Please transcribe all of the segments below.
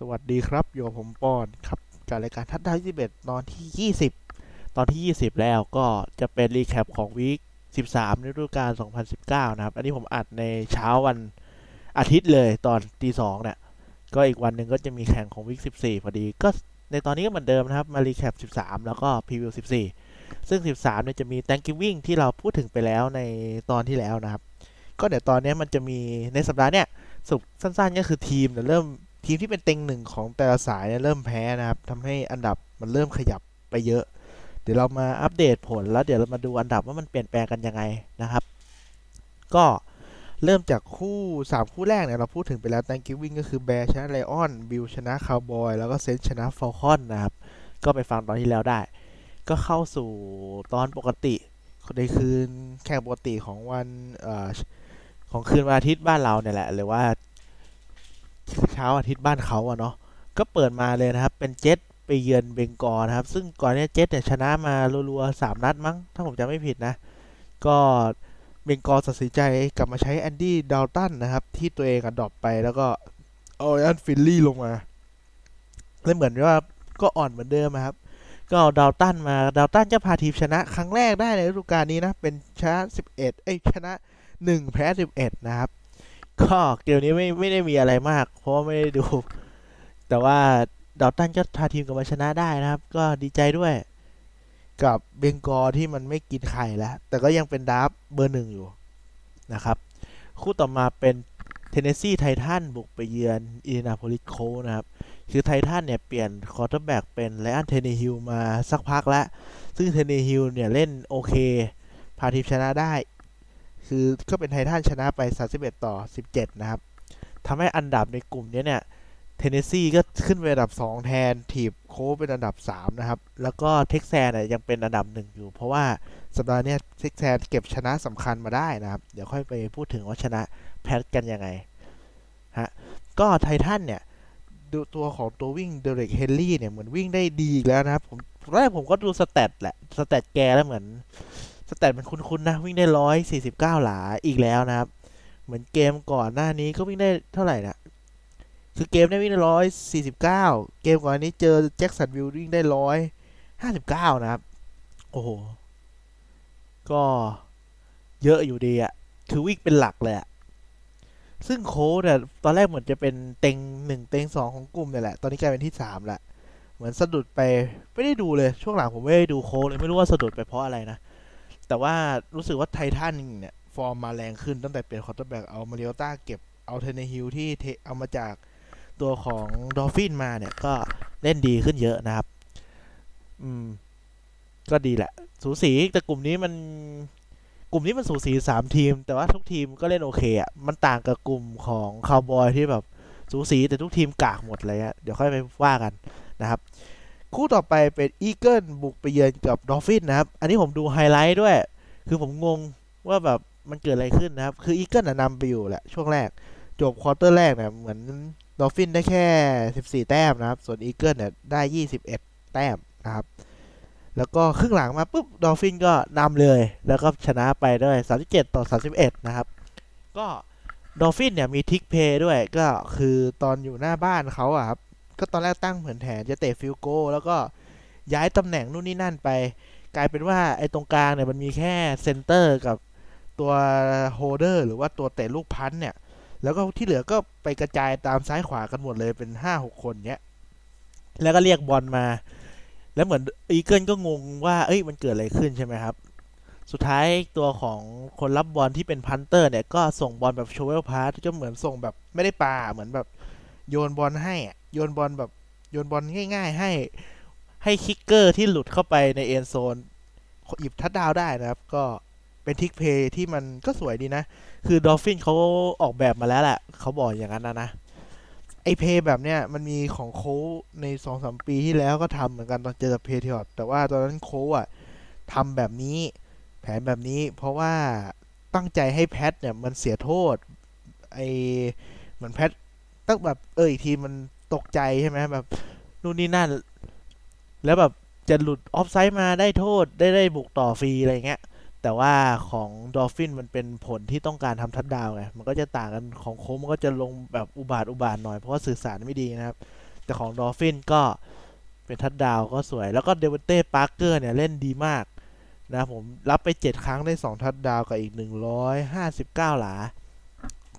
สวัสดีครับอยู่กับผมปอนครับจากรายการทัดดาว21ตอนที่ 20 ตอนที่ 20 แล้วก็จะเป็น recap ของ week 13ในฤดูกาล2019 นะครับ อันนี้ผมอัดในเช้าวันอาทิตย์เลยตอนตีสองเนี่ย ก็อีกวันหนึ่งก็จะมีแข่งของ week 14 พอดี ก็ในตอนนี้ก็เหมือนเดิมนะครับ มา recap 13 แล้วก็ preview 14 ซึ่ง 13 เนี่ยจะมี Thanksgiving ที่เราพูดถึงไปแล้วในตอนที่แล้วนะครับ ก็เดี๋ยวตอนนี้มันจะมีในสัปดาห์เนี้ยสรุปสั้นๆก็คือทีมเนี่ยเริ่ม ทีมที่เป็นเต็งหนึ่งของแต่ละสายเนี่ยเริ่มแพ้นะครับทำให้อันดับมันเริ่มขยับไปเยอะ เดี๋ยวเรามาอัปเดตผลแล้วเดี๋ยวเรามาดูอันดับว่ามันเปลี่ยนแปลงกันยังไงนะครับ ก็เริ่มจากคู่ 3 คู่แรกเนี่ยเราพูดถึงไปแล้ว Thanksgiving ก็คือ Bears ชนะ Lions Bills ชนะคาวบอยแล้วก็ Saints ชนะ Falcons นะครับ ก็ไปฟังตอนที่แล้วได้ ก็เข้าสู่ตอนปกติในคืนแข่งปกติของวันอของคืนวันอาทิตย์บ้านเราเนี่ยแหละ หรือว่า เช้าอาทิตย์บ้านเขาอะเนาะก็เปิดมาเลยนะครับ เป็นเจ็ตไปเยือน Bengals นะครับ ซึ่งก่อนเนี้ยเจ็ตเนี่ยชนะมารัวๆสามนัดมั้ง ถ้าผมจำไม่ผิดนะ ก็ Bengals ตัดสินใจกลับมาใช้ Andy Dalton นะครับ ที่ตัวเองอะ drop ไปแล้วก็เอา Ryan Finley ลงมาแล้วเหมือนว่าก็อ่อนเหมือนเดิมอะครับก็เอาดาวตันมาดาวตันจะพาทีมชนะ ครั้งแรกได้ในฤดูกาลนี้นะ เป็นชนะ11เอ้ยชนะ 1 แพ้ 11 นะครับ ก็เกมนี้ไม่ไม่ได้มีอะไรมาก เพราะไม่ได้ดู แต่ว่าดาวตันก็พาทีมกลับมาชนะได้นะครับ ก็ดีใจด้วย กับ Bengals ที่มันไม่กินไข่แล้ว แต่ก็ยังเป็น draft เบอร์หนึ่งอยู่นะครับ คู่ต่อมาเป็น Tennessee Titans บุกไปเยือนIndianapolis Colts นะครับ คือ Titans เนี่ย เปลี่ยน quarterback เป็น Ryan Tannehill มาสักพักแล้ว ซึ่ง Tannehill เนี่ย เล่นโอเค พาทีมชนะได้ คือก็เป็น Titans ชนะไป 31 ต่อ 17 นะครับทำให้อันดับในกลุ่มนี้เนี่ย Tennessee ก็ขึ้นเป็นอันดับ 2 แทน ทีม Colts เป็นอันดับ 3 นะครับ แล้วก็ Texans เนี่ยยังเป็นอันดับ 1 อยู่ เพราะว่าสัปดาห์เนี้ย Texans เก็บชนะสำคัญมาได้นะครับ เดี๋ยวค่อยไปพูดถึงว่าชนะแพทกันยังไงฮะก็ไททันเนี่ยตัวของตัววิ่งเดเร็กเฮนรี่เนี่ยเหมือนวิ่งได้ดีแล้วนะครับผมแรกผมก็ดูสแตทแหละสแตทแกแล้วเหมือน สแตทมันคุ้นๆนะ วิ่งได้ร้อยสี่สิบเก้าหลาอีกแล้วนะครับ เหมือนเกมก่อนหน้านี้ก็วิ่งได้เท่าไหร่นะคือเกมได้วิ่งได้ร้อยสี่สิบเก้าเกมก่อนอันนี้เจอแจ็คสันวิลวิ่งได้ร้อยห้าสิบเก้านะครับ โอ้โห ก็เยอะอยู่ดีอะคือวิ่งเป็นหลักเลยอะซึ่ง Colt เนี่ยตอนแรกเหมือนจะเป็นเต็งหนึ่งเต็งสองของกลุ่มเนี่ยแหละ ตอนนี้กลายเป็นที่สามละ เหมือนสะดุดไปไม่ได้ดูเลยช่วงหลังผมไม่ได้ดู Colt เลยไม่รู้ว่าสะดุดไปเพราะอะไรนะ แต่ว่ารู้สึกว่าไททันเนี่ย ฟอร์มมาแรงขึ้นตั้งแต่เปลี่ยน quarterback เอา Mariota เก็บเอา Tannehill ที่ trade เอามาจากตัวของ Dolphin มาเนี่ย ก็เล่นดีขึ้นเยอะนะครับ อืม ก็ดีแหละ สูสีแต่กลุ่มนี้มันกลุ่มนี้มันสูสีสามทีม แต่ว่าทุกทีมก็เล่นโอเคอะมันต่างกับกลุ่มของคาวบอยที่แบบสูสีแต่ทุกทีมกากหมดเลยอะเดี๋ยวค่อยไปว่ากันนะครับ คู่ต่อไปเป็น Eagle บุกไปเยือนกับ Dolphin นะครับ อันนี้ผมดูไฮไลท์ด้วย คือผมงงว่าแบบมันเกิดอะไรขึ้นนะครับ คือ Eagle นำไปอยู่แหละช่วงแรก จบ quarter แรกเนี่ยเหมือนDolphin ได้แค่ 14 แต้มนะครับ ส่วน Eagle เนี่ยได้ 21 แต้มนะครับ แล้วก็ครึ่งหลังมาปุ๊บ Dolphin ก็นำเลย แล้วก็ชนะไปด้วย 37 ต่อ 31 นะครับ ก็ Dolphin เนี่ยมี trick play ด้วยก็คือตอนอยู่หน้าบ้านเขาอะครับ ก็ตอนแรกตั้งเผือนแผนจะเตะ field goal แล้วก็ย้ายตำแหน่งนู่นนี่นั่นไป กลายเป็นว่าไอ้ตรงกลางเนี่ยมันมีแค่ center กับตัวholder หรือว่าตัวเตะลูก punt เนี่ย แล้วก็ที่เหลือก็ไปกระจายตามซ้ายขวากันหมดเลยเป็นห้าหกคนเนี้ย แล้วก็เรียกบอลมา แล้วเหมือน Eagle ก็งงว่าเอ้ยมันเกิดอะไรขึ้นใช่ไหมครับ สุดท้ายตัวของคนรับบอลที่เป็น punter เนี่ยก็ส่งบอลแบบ shovel pass ก็เหมือนส่งแบบไม่ได้ปาเหมือนแบบโยนบอลให้อะ โยนบอลแบบโยนบอลง่าย ๆ ให้ให้ kicker ที่หลุดเข้าไปใน end zoneหยิบทัดดาวได้นะครับ ก็เป็น trick play ที่มันก็สวยดีนะ คือ Dolphin เขาออกแบบมาแล้วแหละเขาบอกอย่างนั้นนะนะ ไอ้ play แบบเนี้ยมันมีของ Colt ในสองสามปีที่แล้วก็ทำเหมือนกันตอนเจอ Patriot แต่ว่าตอนนั้น Colt อะทำแบบนี้แผนแบบนี้ เพราะว่าตั้งใจให้ Pat เนี่ยมันเสียโทษไอ้เหมือน Pat ตั้งแบบเอออีกทีมัน ตกใจใช่ไหมแบบนู่นนี่นั่น แล้วแบบจะหลุด offside มาได้โทษได้ได้บุกต่อฟรีอะไรเงี้ย แต่ว่าของ Dolphin มันเป็นแผนที่ต้องการทำ touchdown ไง มันก็จะต่างกันของโค้งมันก็จะลงแบบอุบาทว์อุบาทว์หน่อยเพราะว่าสื่อสารไม่ดีนะครับ แต่ของ Dolphin ก็เป็น touchdown ก็สวย แล้วก็ DeVante Parker เนี่ยเล่นดีมากนะผมรับไป 7 ครั้งได้ 2 ทัดดาวกับอีก 159 หลา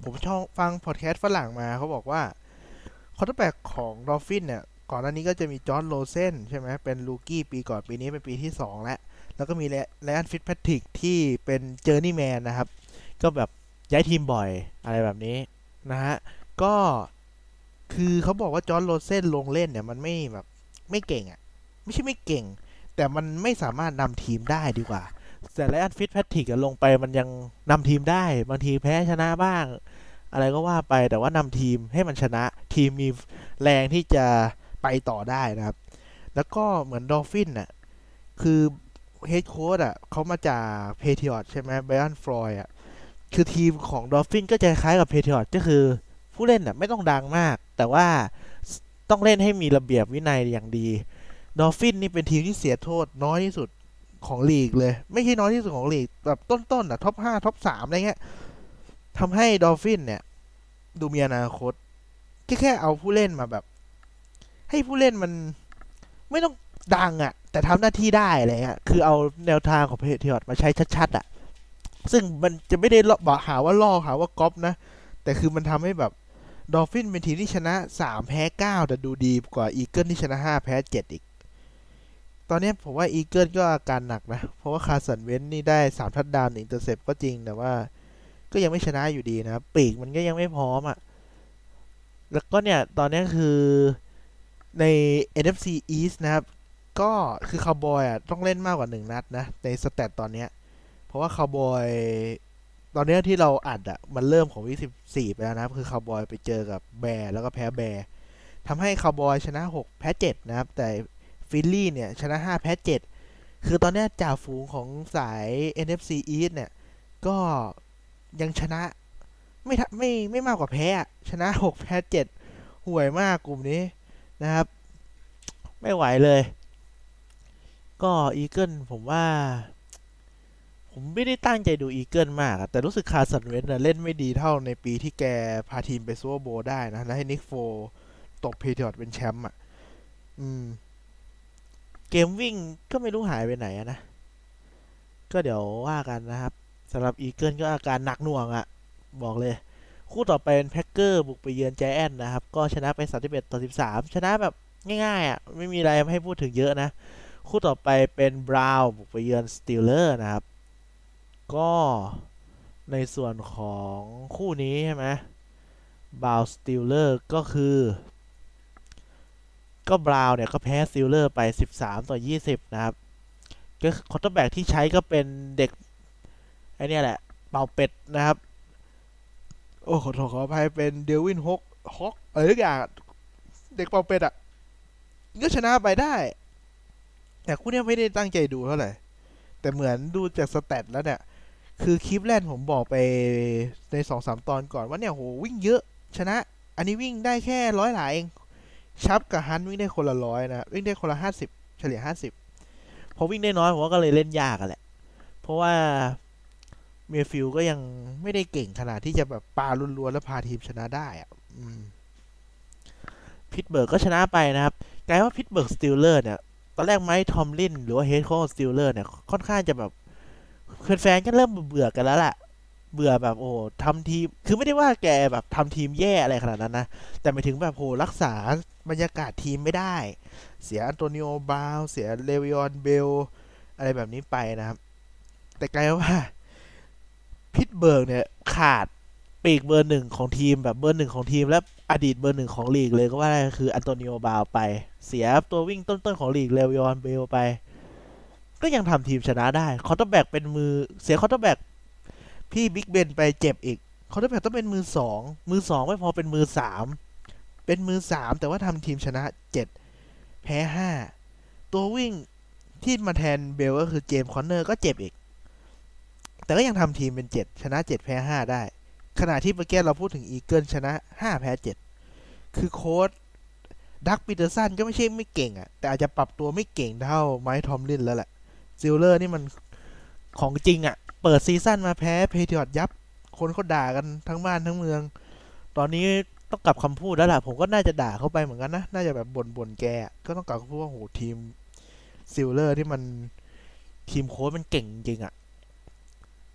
ผมชอบฟังพอดแคสต์ฝรั่งมาเขาบอกว่า quarterback ของ Dolphin เนี่ย ก่อนหน้านี้ก็จะมี Josh Rosen ใช่ไหมเป็น rookie ปีก่อนปีนี้เป็นปีที่ 2 แล้ว แล้วก็มี Ryan Fitzpatrick ที่เป็น journeyman นะครับ ก็แบบย้ายทีมบ่อยอะไรแบบนี้นะฮะ ก็คือเขาบอกว่า Josh Rosen ลงเล่นเนี่ย มันไม่แบบไม่เก่งอะ่ะ ไม่ใช่ไม่เก่ง แต่มันไม่สามารถนำทีมได้ดีกว่า แต่ Ryan Fitzpatrick ลงไปมันยังนำทีมได้ บางทีแพ้ชนะบ้าง อะไรก็ว่าไปแต่ว่านำทีมให้มันชนะทีมมีแรงที่จะไปต่อได้นะครับ แล้วก็เหมือน Dolphin น่ะคือ head coach อะเขามาจาก Patriot ใช่ไหม Brian Flores อะคือทีมของ Dolphin ก็จะคล้ายกับ Patriot ก็คือผู้เล่นน่ะไม่ต้องดังมาก แต่ว่าต้องเล่นให้มีระเบียบวินัยอย่างดี Dolphin นี่เป็นทีมที่เสียโทษน้อยที่สุดของลีกเลย ไม่ใช่น้อยที่สุดของลีกแบบต้นๆอะ top ห้า top สามอะไรเงี้ย ทำให้ Dolphin เนี่ย ดูมีอนาคต แค่แค่เอาผู้เล่นมาแบบ ให้ผู้เล่นมันไม่ต้องดังอะ่ะ แต่ทำหน้าที่ได้อะไรเงี้ยคือเอาแนวทางของ Patriot มาใช้ชัดๆอะ่ะ ซึ่งมันจะไม่ได้บอกหาว่าล่อหาว่าก๊อปนะ แต่คือมันทำให้แบบ Dolphin เป็นทีมที่ชนะ 3 แพ้ 9 แต่ดูดีกว่า Eagle ที่ชนะ 5 แพ้ 7 อีก ตอนนี้ผมว่า Eagle ก็อาการหนักนะ เพราะว่า Carson Wentz นี่ได้ 3 touchdown intercept ก็จริง แต่ว่า ก็ยังไม่ชนะอยู่ดีนะครับปีกมันก็ยังไม่พร้อมอะ่ะ แล้วก็เนี่ย ตอนนี้คือใน NFC East นะครับ ก็คือคาวบอยอะต้องเล่นมากกว่า1นัดนะ ใน stat ตอนนี้เพราะว่าคาวบอยตอนนี้ที่เราอัดอะมันเริ่มของวิสิบสี่ไปแล้วนะครับ คือคาวบอยไปเจอกับ Bear แล้วก็แพ้ Bearทำให้คาวบอยชนะ6แพ้7นะครับ แต่ Philly เนี่ยชนะ5แพ้7คือตอนนี้จ่าฝูงของสาย NFC East เนี่ย ก็ ยังชนะ ไม่ไม่ไม่มากกว่าแพ้ชนะ6แพ้7ห่วยมากกลุ่มนี้นะครับ ไม่ไหวเลย ก็ Eagle ผมว่า ผมไม่ได้ตั้งใจดู Eagle มาก แต่รู้สึก Carson Wentz เล่นไม่ดีเท่าในปีที่แกพาทีมไป Super Bowl ได้นะ แล้วให้ Nick Foles ตบ Patriot เป็นแชมป์อะ อืม เกมวิ่งก็ไม่รู้หายไปไหนนะ ก็เดี๋ยวว่ากันนะครับ สำหรับ Eagle ก็อาการหนักหน่วงอะ่ะ บอกเลย คู่ต่อไปเป็น Packer บุกไปเยือน Giant นะครับ ก็ชนะไป 31 ต่อ 13 ชนะแบบง่ายๆอะ่ะ ไม่มีอะไรให้พูดถึงเยอะนะ คู่ต่อไปเป็น Brown บุกไปเยือน Steeler นะครับ ก็ในส่วนของคู่นี้ใช่ไหม Browns Steelers ก็คือ ก็ Browns เนี่ย ก็แพ้ Steelers ไป 13 ต่อ 20 นะครับก็ quarterback ที่ใช้ก็เป็นเด็ก ไอ้เนี่ยแหละ เป่าเป็ดนะครับ โอ้ขอโทษขออภัยเป็น Devlin Hodges Hodges อะไรสักอย่างเด็กเป่าเป็ดอะก็ชนะไปได้ แต่คู่นี้ไม่ได้ตั้งใจดูเท่าไหร่ แต่เหมือนดูจากสแตทแล้วเนี่ย คือคลิปแรกผมบอกไปในสองสามตอนก่อนว่าเนี่ยโหวิ่งเยอะชนะ อันนี้วิ่งได้แค่ร้อยหลายเองชับกับฮันวิ่งได้คนละร้อยนะวิ่งได้คนละห้าสิบเฉลี่ยห้าสิบพอวิ่งได้น้อยผมก็เลยเล่นยากอะแหละ เพราะว่า เมฟิลก็ยังไม่ได้เก่งขนาดที่จะแบบปาลุนๆแล้วพาทีมชนะได้อะPittsburgh ก็ชนะไปนะครับกลายว่า Pittsburgh Steelers เนี่ยตอนแรก Mike Tomlin หรือว่า head coach Steelers เนี่ยค่อนข้างจะแบบแฟนๆก็เริ่มเบื่อกันแล้วแหละเบื่อแบบโอ้ทำทีม คือไม่ได้ว่าแกแบบทำทีมแย่อะไรขนาดนั้นนะ แต่หมายถึงแบบโหรักษาบรรยากาศทีมไม่ได้ เสีย Antonio Brown เสีย Le'Veon Bell อะไรแบบนี้ไปนะครับ แต่กลายว่า Pittsburgh เนี่ยขาดปีกเบอร์หนึ่งของทีมแบบเบอร์หนึ่งของทีม และอดีตเบอร์หนึ่งของลีกเลยก็ว่าได้คือ Antonio Brown ไป เสียตัววิ่งต้นๆของลีก Le'Veon Bell ไป ก็ยังทำทีมชนะได้ quarterback เป็นมือเสีย quarterback พี่ Big Ben ไปเจ็บอีก quarterback ต้องเป็นมือสองมือสองไม่พอเป็นมือสามเป็นมือสามแต่ว่าทำทีมชนะเจ็ดแพ้ห้าตัววิ่งที่มาแทน Bell ก็คือ James Conner ก็เจ็บอีก แต่ก็ยังทำทีมเป็นเจ็ดชนะเจ็ดแพ้ห้าได้ ขณะที่เมื่อกี้เราพูดถึง Eagles ชนะห้าแพ้เจ็ดคือโค้ช Doug Pederson ก็ไม่ใช่ไม่เก่งอะ่ะ แต่อาจจะปรับตัวไม่เก่งเท่า Mike Tomlin แล้วแหละ Steelers นี่มันของจริงอะ่ะ เปิด season มาแพ้ Patriots ยับ คนเขาด่ากันทั้งบ้านทั้งเมือง ตอนนี้ต้องกลับคำพูดแล้วล่ะ ผมก็น่าจะด่าเขาไปเหมือนกันนะ น่าจะแบบบ่นบ่นแก ก็ต้องกลับคำพูดว่าโหทีมSteelers ที่มันทีมโค้ชมันเก่งจริงอะ่ะ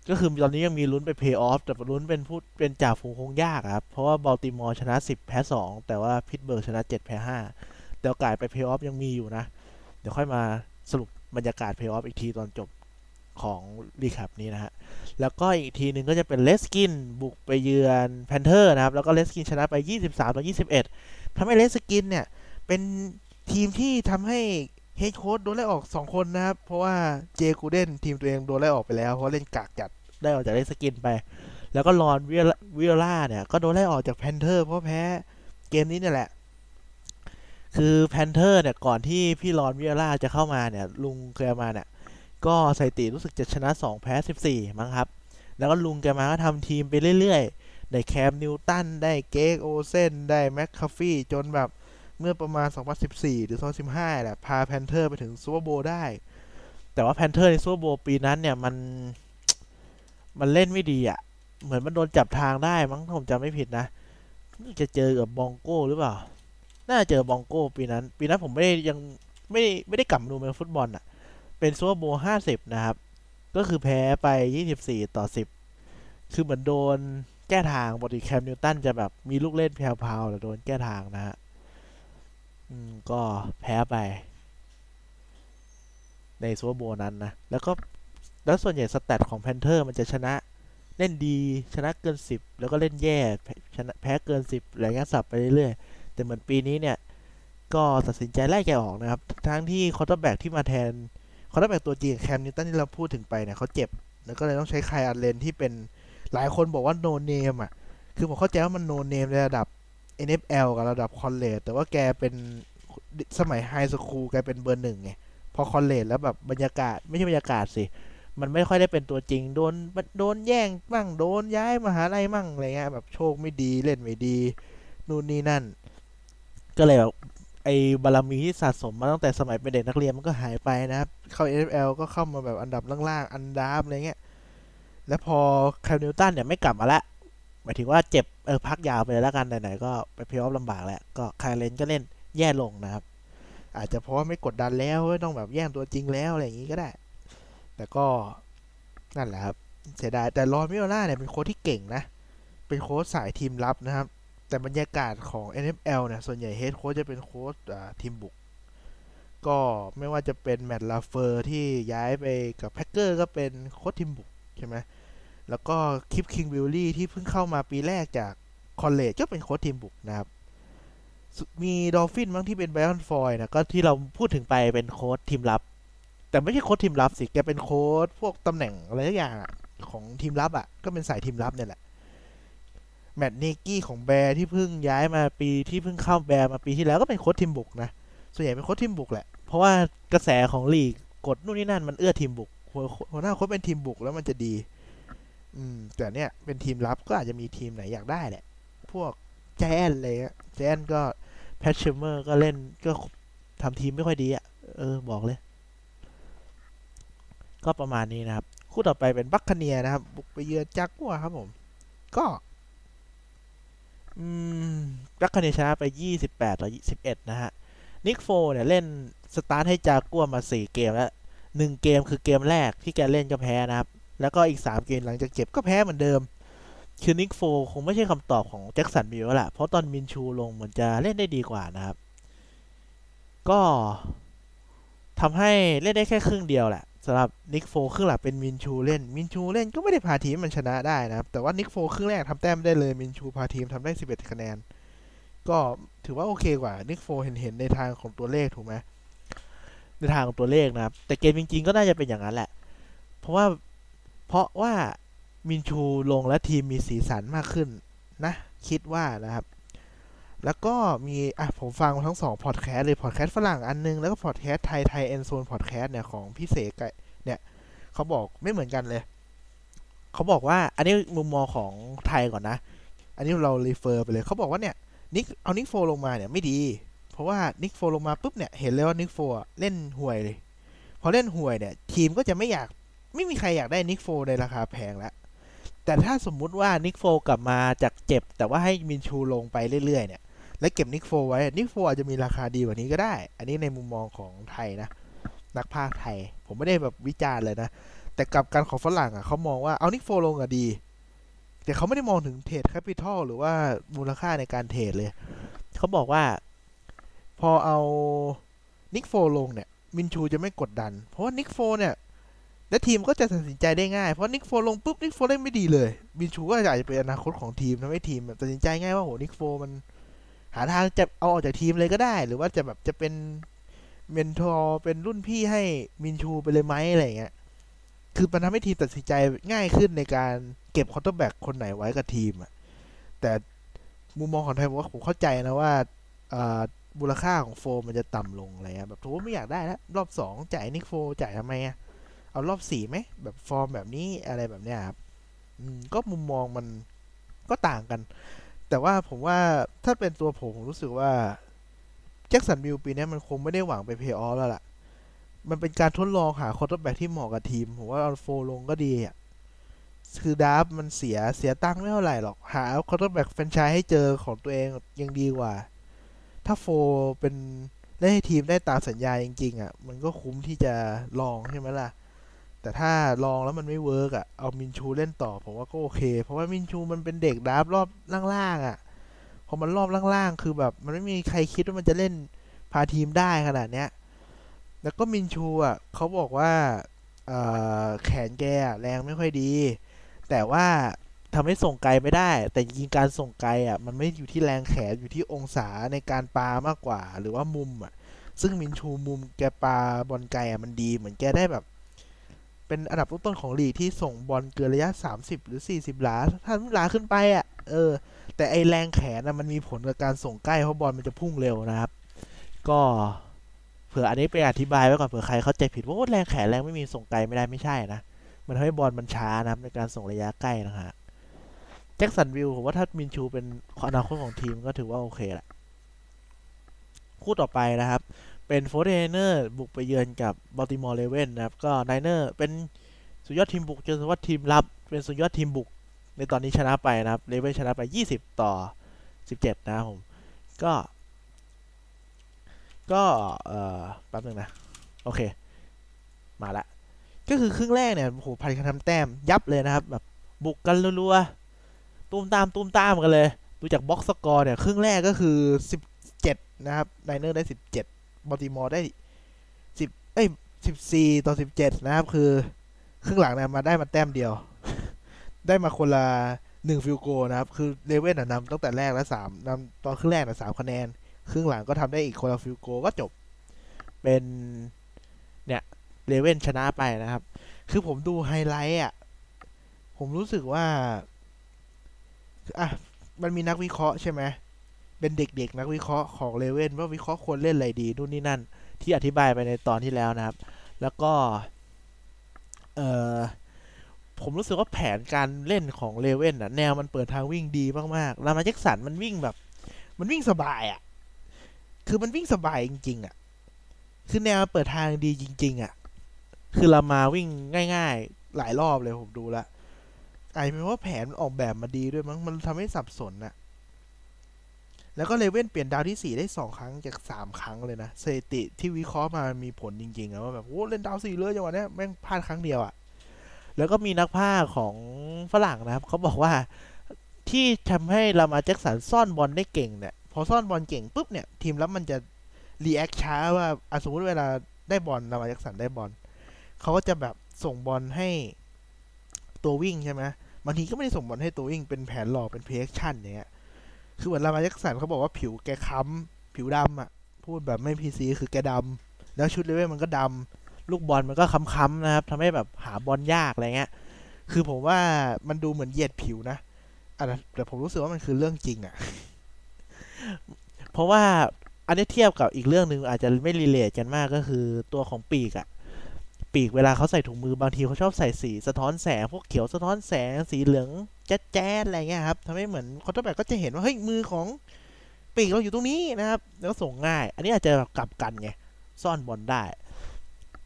ก็คือตอนนี้ยังมีลุ้นไปเพย์ออฟแต่ลุ้นเป็นพูดเป็นจ่าฝูงคงยากครับ เพราะว่า Baltimore ชนะ 10 แพ้ 2 แต่ว่า Pittsburgh ชนะ 7 แพ้ 5 แต่โอกาสไปเพย์ออฟยังมีอยู่นะ เดี๋ยวค่อยมาสรุปบรรยากาศเพย์ออฟอีกทีตอนจบของ recap นี้นะฮะ แล้วก็อีกทีหนึ่งก็จะเป็น Redskins บุกไปเยือน Panthers นะครับ แล้วก็ Redskins ชนะไป 23 ต่อ 21ทำให้ Redskins เนี่ย เป็นทีมที่ทำให้ head coach โดนไล่ออก2คนนะครับ เพราะว่าเจกูเดนทีมตัวเองโดนไล่ออกไปแล้ว เพราะเล่นกากจัดได้ออกจาก Redskins ไป แล้วก็ Ron Rivera เนี่ยก็โดนไล่ออกจาก Panthers เพราะแพ้เกมนี้เนี่ยแหละ คือ Panthers เนี่ยก่อนที่พี่ Ron Rivera จะเข้ามาเนี่ย ลุงเคยมาเนี่ย ก็สถิติรู้สึกจะชนะ 2 แพ้ 14 มั้งครับ แล้วก็ลุงแกมาก็ทำทีมไปเรื่อยๆ ได้ Cam Newton ได้ Greg Olsen ได้ McCaffrey จนแบบ เมื่อประมาณ 2014 หรือ 2015แหละพา Panthers ไปถึง Super Bowl ได้ แต่ว่า Panthers ใน Super Bowl ปีนั้นเนี่ยมัน มันเล่นไม่ดีอะ่ะ เหมือนมันโดนจับทางได้มั้งผมจำไม่ผิดนะ จะเจอกับ Broncos หรือเปล่า น่าจะเจอ Broncos ปีนั้น ปีนั้นผมไม่ได้ยังไม่ไม่ได้กลับมาดู American football อะ่ะ เป็น Super Bowl ห้าสิบนะครับ ก็คือแพ้ไปยี่สิบสี่ต่อสิบคือเหมือนโดนแก้ทาง body Cam Newton จะแบบมีลูกเล่นแพรวๆแต่โดนแก้ทางนะฮะ ก็แพ้ไป ใน Super Bowl นั้นนะ แล้วก็แล้วส่วนใหญ่ stat ของ Panthers มันจะชนะเล่นดีชนะเกินสิบแล้วก็เล่นแย่ชนะแพ้เกินสิบอะไรเงี้ยสลับไปเรื่อยๆ แต่เหมือนปีนี้เนี่ย ก็ตัดสินใจไล่แกออกนะครับ ทั้งที่ quarterback ที่มาแทน quarterback ตัวจริง Cam Newton ที่เราพูดถึงไปเนี่ยเขาเจ็บ แล้วก็เลยต้องใช้ Kyle Allen ที่เป็นหลายคนบอกว่า no name อะ คือผมเข้าใจว่ามัน no name ในระดับ NFL กับระดับ college แต่ว่าแกเป็นสมัย high school แกเป็นเบอร์หนึ่งไง พอ college แล้วแบบบรรยากาศไม่ใช่บรรยากาศสิ มันไม่ค่อยได้เป็นตัวจริง โดนโดนแย่งมั่งโดนย้ายมหาลัยมั่งอะไรเงี้ยแบบโชคไม่ดีเล่นไม่ดี นู่นนี่นั่น ก็เลยแบบไอ้บารมีที่สะสมมาตั้งแต่สมัยเป็นเด็กนักเรียนมันก็หายไปนะครับ เข้า NFL ก็เข้ามาแบบอันดับล่างๆอันดับอะไรเงี้ยแล้วพอ Cam Newton เนี่ยไม่กลับมาละ หมายถึงว่าเจ็บเออพักยาวไปแล้วกันไหนๆก็ไปเพลย์ออฟลำบากแล้วก็ Kyle Allen ก็เล่นแย่ลงนะครับ อาจจะเพราะไม่กดดันแล้วต้องแบบแย่งตัวจริงแล้วอะไรอย่างงี้ก็ได้ แต่ก็นั่นแหละครับเสียดายแต่ Ron Rivera เนี่ยเป็นโค้ชที่เก่งนะ เป็นโค้ชสายทีมรับนะครับ แต่บรรยากาศของ NFL เนี่ยส่วนใหญ่ head coach จะเป็นโค้ชทีมบุก ก็ไม่ว่าจะเป็น Matt LaFleur ที่ย้ายไปกับ Packers ก็เป็นโค้ชทีมบุกใช่ไหม แล้วก็ Kliff Kingsbury ที่เพิ่งเข้ามาปีแรกจาก college ก็เป็นโค้ชทีมบุกนะครับ มี Dolphins บ้างที่เป็น Brian Flores นะก็ที่เราพูดถึงไปเป็นโค้ชทีมรับ แต่ไม่ใช่โค้ชทีมรับสิแกเป็นโค้ชพวกตำแหน่งอะไรสักอย่างของทีมรับอะ่ะ ก็เป็นสายทีมรับเนี่ยแหละ Matt Nagy ของ Bears ที่เพิ่งย้ายมาปีที่เพิ่งเข้า Bears มาปีที่แล้วก็เป็นโค้ชทีมบุกนะส่วนใหญ่เป็นโค้ชทีมบุกแหละ เพราะว่ากระแสของลีกกฎนู่นนี่นั่นมันเอื้อทีมบุกหัวหน้าโค้ชเป็นทีมบุกแล้วมันจะดี อืม แต่เนี้ยเป็นทีมรับก็อาจจะมีทีมไหนอยากได้แหละ พวก Giants เลย Giants ก็ Pat Shurmur ก็เล่นก็ทำทีมไม่ค่อยดีอะ่ะ เออ บอกเลย ก็ประมาณนี้นะครับ คู่ต่อไปเป็น Buccaneer นะครับ บุกไปเยือนจากัวครับผม ก็ อืม Buccaneer ชนะไป 28 ต่อ21นะฮะ นิกโฟลส์เนี่ยเล่นสตาร์ทให้จากัวมา 4 เกมแล้ว1เกมคือเกมแรกที่แกเล่นก็แพ้นะครับ แล้วก็อีก 3 เกมหลังจากเจ็บก็แพ้เหมือนเดิม คือนิกโฟลส์คงไม่ใช่คำตอบของแจ็คสันวิลแล้วล่ะ เพราะตอนมินชูลงเหมือนจะเล่นได้ดีกว่านะครับ ก็ทำให้เล่นได้แค่ครึ่งเดียวแหละสำหรับนิกโฟครึ่งหลังเป็นมินชูเล่น มินชูเล่นก็ไม่ได้พาทีมมันชนะได้นะครับ แต่ว่านิกโฟครึ่งแรกทำแต้มได้เลย มินชูพาทีมทำได้ 11 คะแนน ก็ถือว่าโอเคกว่า นิกโฟเห็นเห็นในทางของตัวเลขถูกไหมในทางของตัวเลขนะครับ แต่เกมจริง ๆ ก็น่าจะเป็นอย่างนั้นแหละ เพราะว่า เพราะว่ามินชูลงและทีมมีสีสันมากขึ้นนะ คิดว่านะครับ แล้วก็มีอะผมฟังทั้งสองพอดแคสต์เลยพอดแคสต์ฝรั่งอันนึง แล้วก็พอดแคสต์ไทยไทย End Zone พอดแคสต์เนี่ย ของพี่เสกเนี่ยเขาบอกไม่เหมือนกันเลย เขาบอกว่าอันนี้มุมมองของไทยก่อนนะ อันนี้เรา refer ไปเลยเขาบอกว่าเนี่ยนิกเอานิกโฟลงมาเนี่ยไม่ดี เพราะว่านิกโฟลงมาปุ๊บเนี่ยเห็นเลยว่านิกโฟเล่นห่วยเลย พอเล่นห่วยเนี่ย ทีมก็จะไม่อยาก ไม่มีใครอยากได้นิกโฟในราคาแพงแล้วแต่ถ้าสมมุติว่านิกโฟกลับมาจากเจ็บ แต่ว่าให้มินชูลงไปเรื่อยๆเนี่ย และเก็บนิกโฟไว้นิกโฟอาจจะมีราคาดีกว่านี้ก็ได้ อันนี้ในมุมมองของไทยนะ นักพากย์ไทย ผมไม่ได้แบบวิจารณ์เลยนะ แต่กับกันของฝรั่งอะเขามองว่าเอานิกโฟลงอะดี แต่เขาไม่ได้มองถึง trade capital หรือว่ามูลค่าในการ trade เลย เขาบอกว่า พอเอานิกโฟลงเนี่ยมินชูจะไม่กดดัน เพราะว่านิกโฟเนี่ย และทีมก็จะตัดสินใจได้ง่าย เพราะนิกโฟลงปุ๊บนิกโฟเล่นไม่ดีเลยมินชูก็อาจจะเป็นอนาคตของทีมทำให้ทีมตัดสินใจง่ายว่าโหนิกโฟมันหาทางจะเอาออกจากทีมเลยก็ได้ หรือว่าจะแบบจะเป็น mentor เป็นรุ่นพี่ให้มินชูไปเลยไหมอะไรเงี้ย คือมันทำให้ทีมตัดสินใจง่ายขึ้นในการเก็บ quarterback คนไหนไว้กับทีมอะแต่มุมมองของไทยผมว่าผมเข้าใจนะว่าอ่ามูลค่าของโฟมันจะต่ำลงอะไรเงี้ยแบบถือว่าไม่อยากได้แล้วรอบสองจ่ายนิกโฟจ่ายทำไมอะ เอารอบสี่ไหมแบบฟอร์มแบบนี้อะไรแบบเนี้ยครับก็มุมมองมันก็ต่างกัน แต่ว่าผมว่าถ้าเป็นตัวผมผมรู้สึกว่าแจ็คสันวิลปีนี้มันคงไม่ได้หวังไปเพย์ออฟแล้วล่ะ มันเป็นการทดลองหา quarterback ที่เหมาะกับทีม ผมว่าเอาโฟลงก็ดีอะ คือ draft มันเสียเสียตังค์ไม่เท่าไหร่หรอก หา quarterback franchise ให้เจอของตัวเองยังดีกว่า ถ้าโฟเป็นได้ให้ทีมได้ตามสัญญาจริงๆอะ มันก็คุ้มที่จะลองใช่ไหมล่ะ แต่ถ้าลองแล้วมันไม่ work อะ เอามินชูเล่นต่อ ผมว่าก็โอเค เพราะว่ามินชูมันเป็นเด็ก draft รอบล่างๆอะ พอมันรอบล่างๆ คือแบบ มันไม่มีใครคิดว่ามันจะเล่นพาทีมได้ขนาดเนี้ย แล้วก็มินชูอะเขาบอกว่าแขนแกแรงไม่ค่อยดี แต่ว่าทำให้ส่งไกลไม่ได้ แต่จริงการส่งไกลอะ มันไม่อยู่ที่แรงแขนอยู่ที่องศาในการปามากกว่า หรือว่ามุมอะ ซึ่งมินชูมุมแกปาบอลไกลอะมันดี เหมือนแกได้แบบ เป็นอันดับต้นๆของลีกที่ส่งบอลเกินระยะ 30 หรือ 40 หลา ถ้าหลาขึ้นไปอะ เออ แต่ไอแรงแขนนะมันมีผลกับการส่งใกล้เพราะบอลมันจะพุ่งเร็วนะครับ ก็เผื่ออันนี้ไปอธิบายไว้ก่อนเผื่อใครเข้าใจผิดว่าแรงแขนแรงไม่มีส่งไกลไม่ได้ไม่ใช่นะ มันทำให้บอลมันช้านะครับในการส่งระยะใกล้นะฮะแจ็คสันวิลผมว่าถ้ามินชูเป็นอนาคตของทีมก็ถือว่าโอเคแหละคู่ต่อไปนะครับ เป็น Forty-Niner บุกไปเยือนกับบัลติมอร์ Raven นะครับ ก็ Niner เป็นสุดยอดทีมบุกเจอสุดยอดทีมรับ เป็นสุดยอดทีมบุก ในตอนนี้ชนะไปนะครับ Raven ชนะไป 20 ต่อ 17 นะครับผม ก็ ก็ เอ่อแป๊บนึงนะ โอเค มาละ ก็คือครึ่งแรกเนี่ยโหพันกันทำแต้มยับเลยนะครับ แบบบุกกันรัวๆ ตูมตามตูมตามกันเลย ดูจาก box score เนี่ย ครึ่งแรกก็คือ 17 นะครับ Niner ได้ 17 บอลติมอร์ได้10เอ้ย14ต่อ17นะครับ คือครึ่งหลังเนี่ยมาได้มาแต้มเดียว ได้มาคนละหนึ่ง field goal นะครับ คือ Raven นำตั้งแต่แรกแล้วสามนำตอนครึ่งแรกนะสามคะแนน ครึ่งหลังก็ทำได้อีกคนละ field goal ก็จบ เป็นเนี่ยเลเว่นชนะไปนะครับ คือผมดูไฮไลท์อะ ผมรู้สึกว่า อะ มันมีนักวิเคราะห์ใช่ไหม เป็นเด็กๆนักวิเคราะห์ของเลเว่นว่าวิเคราะห์ควรเล่นอะไรดีนู่นนี่นั่น ที่อธิบายไปในตอนที่แล้วนะครับ แล้วก็เออผมรู้สึกว่าแผนการเล่นของเลเว่นอะแนวมันเปิดทางวิ่งดีมากๆลามาแจ็คสันมันวิ่งแบบ มันวิ่งสบายอะคือมันวิ่งสบายจริง ๆอะคือแนวเปิดทางดีจริง ๆอะคือลามาวิ่งง่าย ๆ หลายรอบเลยผมดูล้วไอ้เป็นว่าแผนออกแบบมาดีด้วยมั้งมันทำให้สับสนอะ แล้วก็เลเว่นเปลี่ยนดาวที่สี่ได้สองครั้งจากสามครั้งเลยนะสถิติที่วิเคราะห์มามีผลจริงๆนะว่าแบบโอ้เล่นดาวสี่เลยจังหวะนี้แม่งพลาดครั้งเดียวอะแล้วก็มีนักพาของฝรั่งนะครับเขาบอกว่าที่ทำให้ลามาแจ็คสันซ่อนบอลได้เก่งเนี่ยพอซ่อนบอลเก่งปุ๊บเนี่ยทีมรับมันจะ react ช้าว่าอสมมติเวลาได้บอลลามาแจ็คสันได้บอลเขาก็จะแบบส่งบอลให้ตัววิ่งใช่ไหมบางทีก็ไม่ได้ส่งบอลให้ตัววิ่งเป็นแผนหลอกเป็น play action อย่างเงี้ย คือเหมือนลามาแจ็คสันเขาบอกว่าผิวแกคล้ำผิวดำอะ พูดแบบไม่ PC คือแกดำแล้วชุดเลเว่มันก็ดำลูกบอลมันก็คล้ำๆนะครับทำให้แบบหาบอลยากอะไรเงี้ย คือผมว่ามันดูเหมือนเหยียดผิวนะอะแต่ผมรู้สึกว่ามันคือเรื่องจริงอะ เพราะว่าอันนี้เทียบกับอีกเรื่องหนึ่งอาจจะไม่ relate กันมากก็คือตัวของปีกอะ ปีกเวลาเขาใส่ถุงมือบางทีเขาชอบใส่สีสะท้อนแสงพวกเขียวสะท้อนแสงสีเหลืองแจ๊ดแจ๊ดอะไรเงี้ยครับทำให้เหมือน quarterback ก็จะเห็นว่าเฮ้ยมือของปีกเราอยู่ตรงนี้นะครับ แล้วส่งง่าย อันนี้อาจจะกลับกันไงซ่อนบอลได้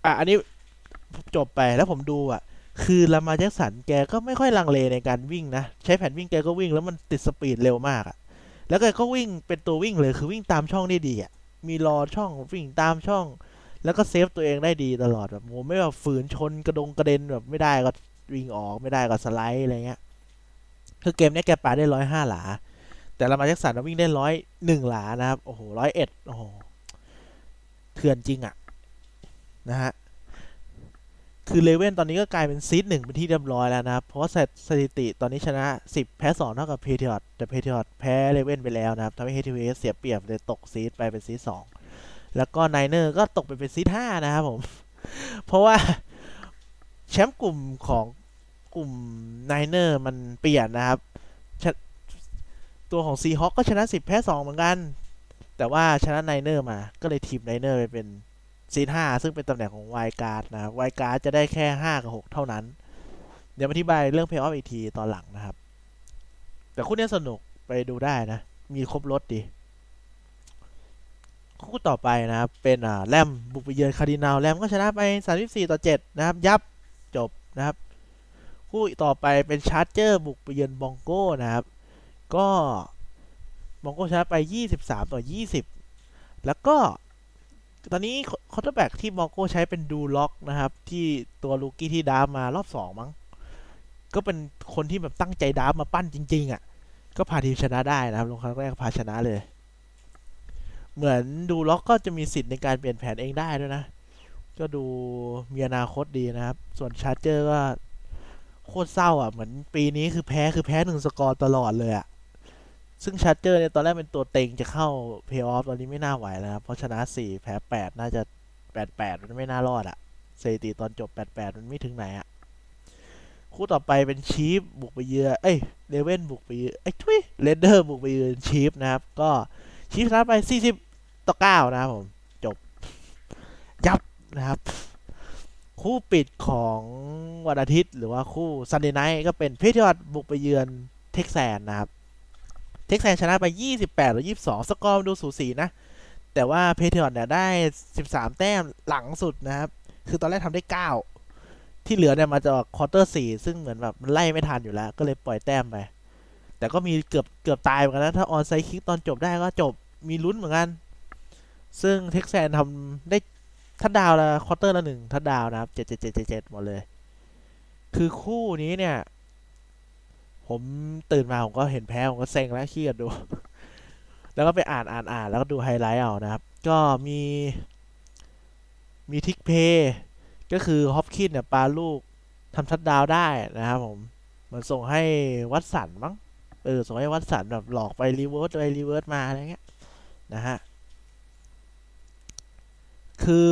อะอันนี้จบไปแล้วผมดูอะ คือลามาแจ็คสันแกก็ไม่ค่อยลังเลในการวิ่งนะ ใช้แผนวิ่งแกก็วิ่งแล้วมันติด speed เร็วมากอะแล้วแกก็วิ่งเป็นตัววิ่งเลยคือวิ่งตามช่องได้ดีอะมีรอช่องวิ่งตามช่อง แล้วก็ save ตัวเองได้ดีตลอดแบบโมไม่แบบฝืนชนกระดงกระเด็นแบบไม่ได้ก็วิ่งออกไม่ได้ก็สไลด์อะไรเงี้ยคือเกมนี้แกปาได้ร้อยห้าหลา แต่ Lamar Jackson วิ่งได้ร้อยหนึ่งหลานะครับโอ้โหร้อยเอ็ดโอ้โหเถื่อนจริงอะนะฮะคือ Raven ตอนนี้ก็กลายเป็น seed หนึ่งเป็นที่เรียบร้อยแล้วนะครับ เพราะว่าสถิติตอนนี้ชนะ 10 แพ้ 2 เท่ากับ Patriot แต่ Patriot แพ้ Raven ไปแล้วนะครับทำให้ head to head เสียเปรียบเลยตก seed ไปเป็น seed สอง แล้วก็ Niner ก็ตกไปเป็น seed ห้านะครับผม เพราะว่าแชมป์กลุ่มของกลุ่ม Niner มันเปลี่ยนนะครับ ตัวของ Seahawk ก็ชนะ10แพ้2เหมือนกัน แต่ว่าชนะ Niner มา ก็เลยทีม Niner ไปเป็น seed ห้าซึ่งเป็นตำแหน่งของ wild card นะ wild card จะได้แค่ห้ากับหกเท่านั้น เดี๋ยวมาอธิบายเรื่องเพย์ออฟอีกทีตอนหลังนะครับ แต่คู่นี้สนุกไปดูได้นะ มีครบรสดี คู่ต่อไปนะครับ เป็นอ่าแรมบุกไปเยือน Cardinal Ram ก็ชนะไป 34 ต่อ 7 นะครับ ยับจบนะครับ คู่ต่อไปเป็น Charger บุกไปเยือน Bronco นะครับ ก็ Bronco ชนะไป 23 ต่อ 20 แล้วก็ตอนนี้ quarterback ที่ Bronco ใช้เป็น Drew Lock นะครับ ที่ตัว rookie ที่ draft มารอบสองมั้ง ก็เป็นคนที่แบบตั้งใจ draft มาปั้นจริง ๆอะ่ะ ก็พาทีมชนะได้นะครับ ลงครั้งแรกพาชนะเลย เหมือน Drew Lock ก็จะมีสิทธิ์ในการเปลี่ยนแผนเองได้ด้วยนะ ก็ดูมีอนาคตดีนะครับ ส่วน Charger ก็โคตรเศร้าอะ เหมือนปีนี้คือแพ้คือแพ้หนึ่งสกอร์ตลอดเลยอะ ซึ่ง Charger เนี่ยตอนแรกเป็นตัวเต็งจะเข้าเพย์ออฟตอนนี้ไม่น่าไหวแล้วครับ เพราะชนะสี่แพ้แปดน่าจะแปดแปดมันไม่น่ารอดอะสถิติตอนจบแปดแปดมันไม่ถึงไหนอะคู่ต่อไปเป็น Chief บุกไปเยือเอ้ย Raven บุกไปเยือไอ้ทุย Raider บุกไปเยือน Chief นะครับ ก็Chief ชนะไปสี่สิบ ต่อเก้านะครับผม จบ ยับนะครับ คู่ปิดของวันอาทิตย์ หรือว่าคู่ Sunday night ก็เป็น Patriot บุกไปเยือน Texans นะครับ Texans ชนะไป 28 ต่อ 22 สกอร์ดูสูสีนะ แต่ว่า Patriot เนี่ยได้ 13 แต้มหลังสุดนะครับ คือตอนแรกทำได้ 9 ที่เหลือเนี่ยมาจาก quarter 4 ซึ่งเหมือนแบบไล่ไม่ทันอยู่แล้ว ก็เลยปล่อยแต้มไปแต่ก็มีเกือบเกือบตายเหมือนกันนะ ถ้า onside kick ตอนจบได้ก็จบมีลุ้นเหมือนกัน ซึ่ง Texans ทำได้ touchdown ละ quarter ละหนึ่ง touchdown นะครับเจ็ดเจ็ดเจ็ดเจ็ดหมดเลย คือคู่นี้เนี่ย ผมตื่นมา ผมก็เห็นแพ้ ผมก็เซ็งแล้วขี้เกียจดู แล้วก็ไปอ่านอ่านอ่านแล้วก็ดูไฮไลท์เอานะครับ ก็มีมี trick play ก็คือ Hopkin เนี่ยปาลูกทำทัดดาวได้นะครับผม มันส่งให้วัดสันมั้ง เออ ส่งให้วัดสันแบบหลอกไป reverse ไป reverse มาอะไรเงี้ยนะฮะ คือ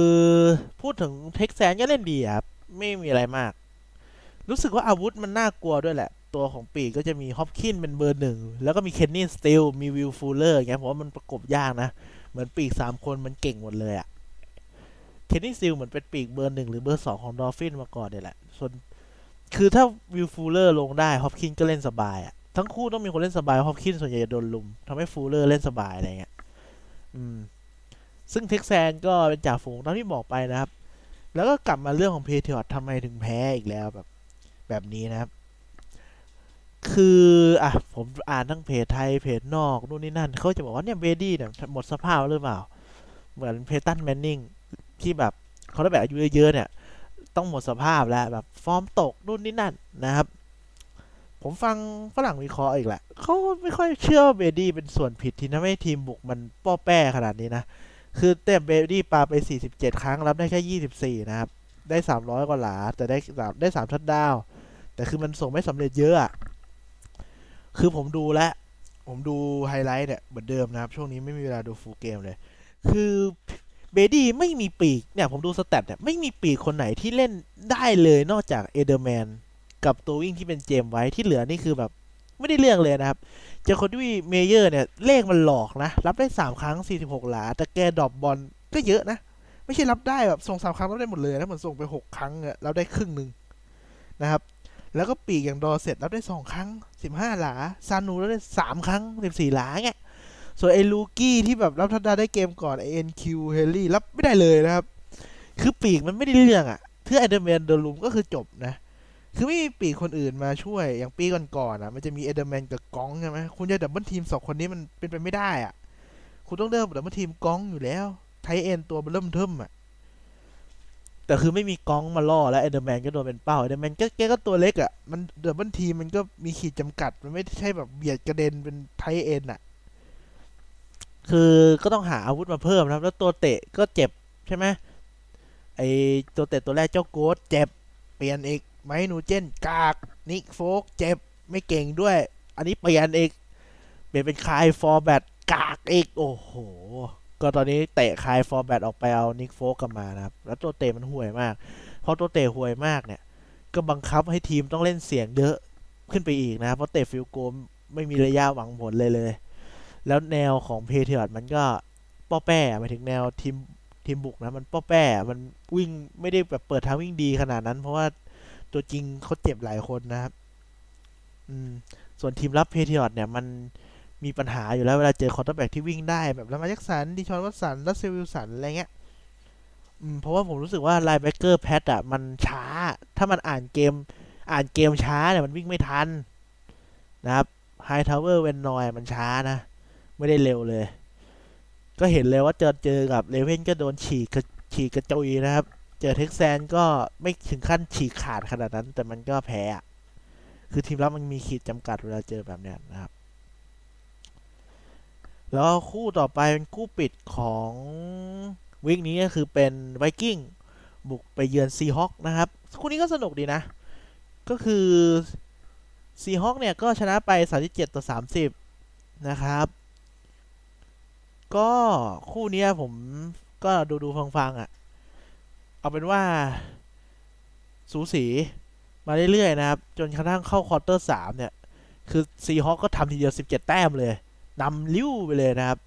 พูดถึง Texan ก็เล่นดีครับไม่มีอะไรมาก รู้สึกว่าอาวุธมันน่ากลัวด้วยแหละ ตัวของปีกก็จะมี Hopkin เป็นเบอร์หนึ่ง แล้วก็มี Kenny Still มี Will Fuller อย่างเงี้ยผมว่ามันประกบยากนะ เหมือนปีกสามคนมันเก่งหมดเลยอะKenny Still เหมือนเป็นปีกเบอร์หนึ่งหรือเบอร์สองของ Dolphin มาก่อนเนี่ยแหละส่วนคือถ้า Will Fuller ลงได้ Hopkin ก็เล่นสบายอะทั้งคู่ต้องมีคนเล่นสบาย Hopkin ส่วนใหญ่จะโดนรุมทำให้ Fuller เล่นสบายอะไรเงี้ยอืม ซึ่ง Texan ก็เป็นจ่าฝูงตามที่บอกไปนะครับ แล้วก็กลับมาเรื่องของ Patriot ทำไมถึงแพ้อีกแล้วแบบแบบนี้นะครับ คืออะผมอ่านทั้งเพจไทยเพจนอกนู่นนี่นั่นเขาจะบอกว่าเนี่ย Brady เนี่ยหมดสภาพหรือเปล่า เหมือน Peyton Manning ที่แบบเขาได้แบบอายุเยอะๆเนี่ย ต้องหมดสภาพแล้วแบบฟอร์มตกนู่นนี่นั่นนะครับ ผมฟังฝรั่งวิเคราะห์อีกแหละเขาไม่ค่อยเชื่อ Brady เป็นส่วนผิดที่ทำให้ทีมบุกมันป้อแป้ขนาดนี้นะ คือ Tom Brady ปาไป47ครั้งรับได้แค่24นะครับ ได้300กว่าหลา แต่ได้ได้3ทัดดาว แต่คือมันส่งไม่สำเร็จเยอะอะคือผมดูแลผมดูไฮไลท์เนี่ยเหมือนเดิมนะครับ ช่วงนี้ไม่มีเวลาดู full game เลย คือ Brady ไม่มีปีกเนี่ยผมดู stat เนี่ยไม่มีปีกคนไหนที่เล่นได้เลยนอกจาก Edelman กับตัววิ่งที่เป็นเจมไว้ที่เหลือนี่คือแบบ ไม่ได้เรื่องเลยนะครับ Jakobi Meyer เนี่ย เลขมันหลอกนะ รับได้ 3 ครั้ง 46 หลา แต่แก drop บอลก็เยอะนะ ไม่ใช่รับได้แบบส่งสามครั้งรับได้หมดเลยนะเหมือนส่งไป 6 ครั้งเนี่ยรับได้ครึ่งหนึ่งนะครับ แล้วก็ปีกอย่าง Dorsett รับได้สองครั้งสิบห้าหลา Sanu รับได้สามครั้งสิบสี่หลาเงี้ยส่วนไอ้ rookie ที่แบบรับทัดดาได้เกมก่อนไอ N'Keal Harry รับไม่ได้เลยนะครับ คือปีกมันไม่ได้เรื่องอะ่ะคือ Edelman โดนรุมก็คือจบนะ คือไม่มีปีกคนอื่นมาช่วย อย่างปีก่อนๆอะ มันจะมี Edelman กับ Gronk ใช่ไหมคุณจะ double team สองคนนี้มันเป็นไปไม่ได้อะ คุณต้องเริ่ม double team Gronk อยู่แล้ว tight end ตัวเริ่มเทิมอะ แต่คือไม่มี Gronk มาล่อแล้ว Edelman ก็โดนเป็นเป้า Edelman ก็แกก็ตัวเล็กอะ มัน double team มันก็มีขีดจำกัด มันไม่ใช่แบบเบียดกระเด็นเป็น tight end อะ คือก็ต้องหาอาวุธมาเพิ่มนะครับ แล้วตัวเตะก็เจ็บใช่ไหมไอตัวเตะตัวแรกเจ้าโกดเจ็บ เปลี่ยนอีก Mike Nugent กาก Nick Folk เจ็บไม่เก่งด้วย อันนี้เปลี่ยนอีกเปลี่ยนเป็น Kai Forbath กากอีก โอ้โห ก็ตอนนี้เตะ Kai Forbath ออกไปเอา Nick Folk กลับมานะครับ แล้วตัวเตะมันห่วยมาก เพราะตัวเตะห่วยมากเนี่ย ก็บังคับให้ทีมต้องเล่นเสี่ยงเยอะขึ้นไปอีกนะครับเพราะเตะ field goal ไม่มีระยะหวังผลเลยเลย แล้วแนวของ Patriots มันก็ป้อแป้หมายถึงแนวทีมทีมบุกนะมันป้อแป้ มันวิ่งไม่ได้แบบเปิดทางวิ่งดีขนาดนั้น เพราะว่า ตัวจริงเขาเจ็บหลายคนนะครับ อืม ส่วนทีมรับ Patriots เนี่ย มันมีปัญหาอยู่แล้วเวลาเจอ quarterback ที่วิ่งได้แบบ Lamar Jackson Deshaun Watson Russell Wilson อะไรเงี้ยอืมเพราะว่าผมรู้สึกว่า linebacker Pat อะ มันช้า ถ้ามันอ่านเกม อ่านเกมช้าเนี่ยมันวิ่งไม่ทัน นะครับ Hightower Van Noy มันช้านะ ไม่ได้เร็วเลย ก็เห็นเลยว่าเจอเจอกับ Ravens ก็โดนฉีกฉีกกระจุยนะครับ เจอ Texans ก็ไม่ถึงขั้นฉีกขาดขนาดนั้น แต่มันก็แพ้ คือทีมรับมันมีขีดจำกัดเวลาเจอแบบเนี้ยนะครับ แล้วคู่ต่อไปเป็นคู่ปิดของวีคนี้ก็คือเป็นไวกิ้งบุกไปเยือนซีฮอคนะครับ คู่นี้ก็สนุกดีนะ ก็คือซีฮอคเนี่ยก็ชนะไป 37 ต่อ 30 นะครับ ก็คู่นี้ผมก็ดูดูฟังฟังๆอะ่ะ เอาเป็นว่า สูสีมาเรื่อยๆนะครับ จนกระทั่งเข้า quarter สามเนี่ย คือ Seahawks ก็ทำทีเดียว 17 แต้มเลยนำลิ้วไปเลยนะครับ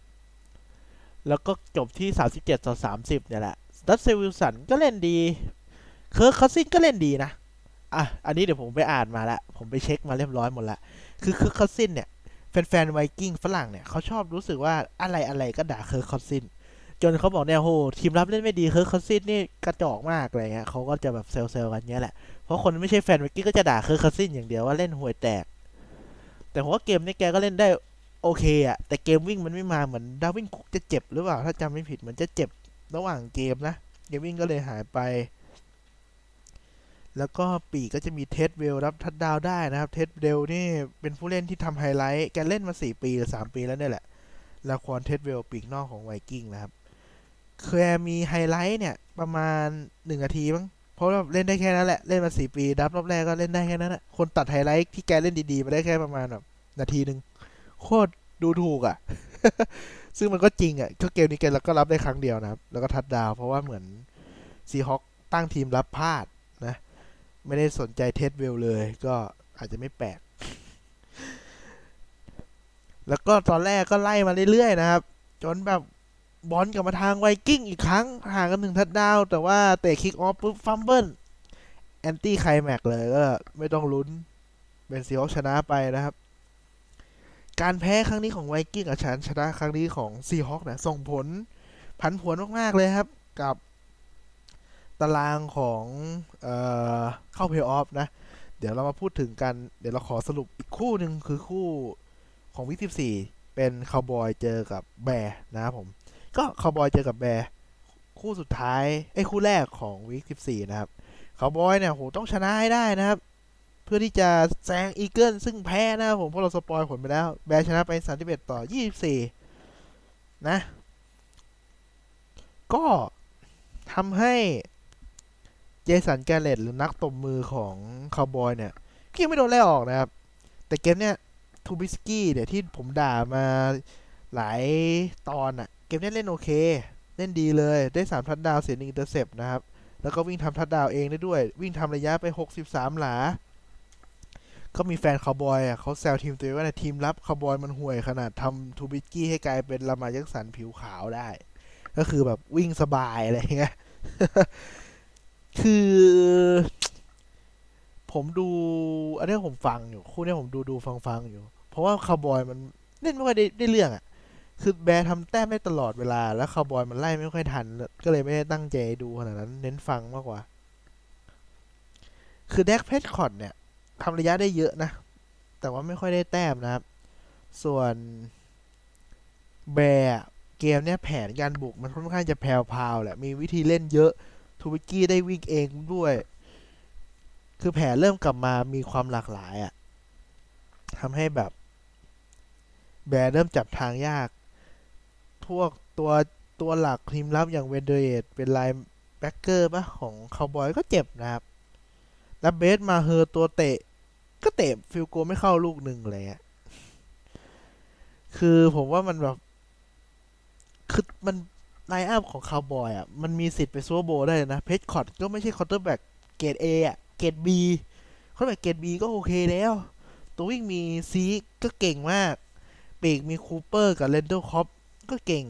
แล้วก็จบที่ 37 ต่อ 30 เนี่ยแหละ Russell Wilson ก็เล่นดี Kirk Cousins ก็เล่นดีนะ อะ อันนี้เดี๋ยวผมไปอ่านมาแล้วผมไปเช็คมาเรียบร้อยหมดละ คือ Kirk Cousins เนี่ยแฟนๆ Vikings ฝรั่งเนี่ยเขาชอบรู้สึกว่าอะไรอะไรก็ด่า Kirk Cousins จนเขาบอกเนี่ยโหทีมรับเล่นไม่ดี Kirk Cousins นี่กระจอกมากอะไรเงี้ยเขาก็จะแบบเซลล์ๆกันเงี้ยแหละ เพราะคนไม่ใช่แฟน Vikings ก็จะด่า Kirk Cousins อย่างเดียวว่าเล่นห่วยแตก แต่ผมว่าเกมนี้แกก็เล่นได้โอเคอะแต่เกมวิ่งมันไม่มาเหมือน Dalvin Cook จะเจ็บหรือเปล่าถ้าจำไม่ผิดเหมือนจะเจ็บระหว่างเกมนะเกมวิ่งก็เลยหายไป แล้วก็ปีกก็จะมี Treadwell รับ touchdown ได้นะครับ Treadwell นี่เป็นผู้เล่นที่ทำไฮไลท์แกเล่นมา 4 ปีหรือ 3 ปีแล้วเนี่ยแหละ Laquon Treadwell ปีกนอกของ Vikings นะครับ เคยมีไฮไลท์เนี่ย ประมาณ1นาทีมั้งเพราะว่าเล่นได้แค่นั้นแหละ เล่นมา4ปี draft รอบแรกก็เล่นได้แค่นั้นแหละคนตัดไฮไลท์ที่แกเล่นดีๆมาได้แค่ประมาณแบบนาทีหนึ่งโคตรดูถูกอะ่ะ ซึ่งมันก็จริงอะ่ะก็เกมนี้แกเราก็รับได้ครั้งเดียวนะครับ แล้วก็ touchdown เพราะว่าเหมือน Seahawks ตั้งทีมรับพลาดนะ ไม่ได้สนใจ Treadwell เลย ก็อาจจะไม่แปลก แล้วก็ตอนแรกก็ไล่มาเรื่อยๆนะครับ จนแบบ บอลกลับมาทาง Vikings อีกครั้งห่างกันหนึ่ง touchdown แต่ว่าเตะ kickoff ปุ๊บ fumble anticlimax เลยก็ไม่ต้องลุ้นเป็น Seahawks ชนะไปนะครับ การแพ้ครั้งนี้ของ Vikings กับชันชนะครั้งนี้ของ Seahawks เนี่ยส่งผลผันผวนมาก ๆ เลยครับกับตารางของเออเข้าเพลย์ออฟนะ เดี๋ยวเรามาพูดถึงกัน เดี๋ยวเราขอสรุปอีกคู่หนึ่งคือคู่ของ week 14เป็นคาวบอยเจอกับ Bears นะครับผม ก็คาวบอยเจอกับ Bears คู่สุดท้ายไอ้คู่แรกของ week 14นะครับคาวบอยเนี่ยโหต้องชนะให้ได้นะครับ เพื่อที่จะแซง Eagles ซึ่งแพ้นะครับผมเพราะเรา spoil ผลไปแล้ว Bears ชนะไป31ต่อ24นะ ก็ทำให้ Jason Garrett หรือนักตบมือของคาวบอยเนี่ยก็ยังไม่โดนไล่ออกนะครับ แต่เกมเนี้ย Trubisky เนี่ยที่ผมด่ามาหลายตอนอะ เกมนี้เล่นโอเค เล่นดีเลยได้สาม touchdown เสียหนึ่ง intercept นะครับ แล้วก็วิ่งทำทัดดาวเองได้ด้วย วิ่งทำระยะไป 63 หลา ก็มีแฟนคาวบอยอะเขาแซวทีมตัวเองว่าในทีมรับคาวบอยมันห่วยขนาดทำ Trubisky ให้กลายเป็น Lamar Jackson ผิวขาวได้ ก็คือแบบวิ่งสบายอะไรเงี้ยคือผมดูอันนี้ผมฟังอยู่ คู่นี้ผมดูดูฟังฟังอยู่ เพราะว่าคาวบอยมันเล่นไม่ค่อยได้ได้เรื่องอะ คือ Bears ทำแต้มได้ตลอดเวลา แล้วคาวบอยมันไล่ไม่ค่อยทัน ก็เลยไม่ได้ตั้งใจดูขนาดนั้น เน้นฟังมากกว่า คือแดกเพชคอดเนี่ยทำระยะได้เยอะนะ แต่ว่าไม่ค่อยได้แต้มนะครับ ส่วนแบร์เกมเนี่ยแผนการบุกมันค่อนข้างจะแพรวๆแหละ มีวิธีเล่นเยอะ ทูบิกี้ได้วิ่งเองด้วย คือแผนเริ่มกลับมามีความหลากหลายอะ่ะทำให้แบบ แบร์เริ่มจับทางยาก พวกตัวตัวหลักทีมรับอย่างเวนเดเอตเป็นไลน์แบ็กเกอร์ปะของคาวบอยก็เจ็บนะครับ แล้ว Brett Maher ตัวเตะ ก็เตะ field goal ไม่เข้าลูกหนึ่งเลยอะคือผมว่ามันแบบคือมัน lineup ของคาวบอยอะ มันมีสิทธิ์ไป Super Bowl ได้นะ Prescott ก็ไม่ใช่ quarterback เกรดเออะ เกรดบี quarterback เกรดบีก็โอเคแล้ว ตัววิ่งมี Zeke ก็เก่งมาก ปีกมีคูเปอร์กับ Randall Cobb ก็เก่ง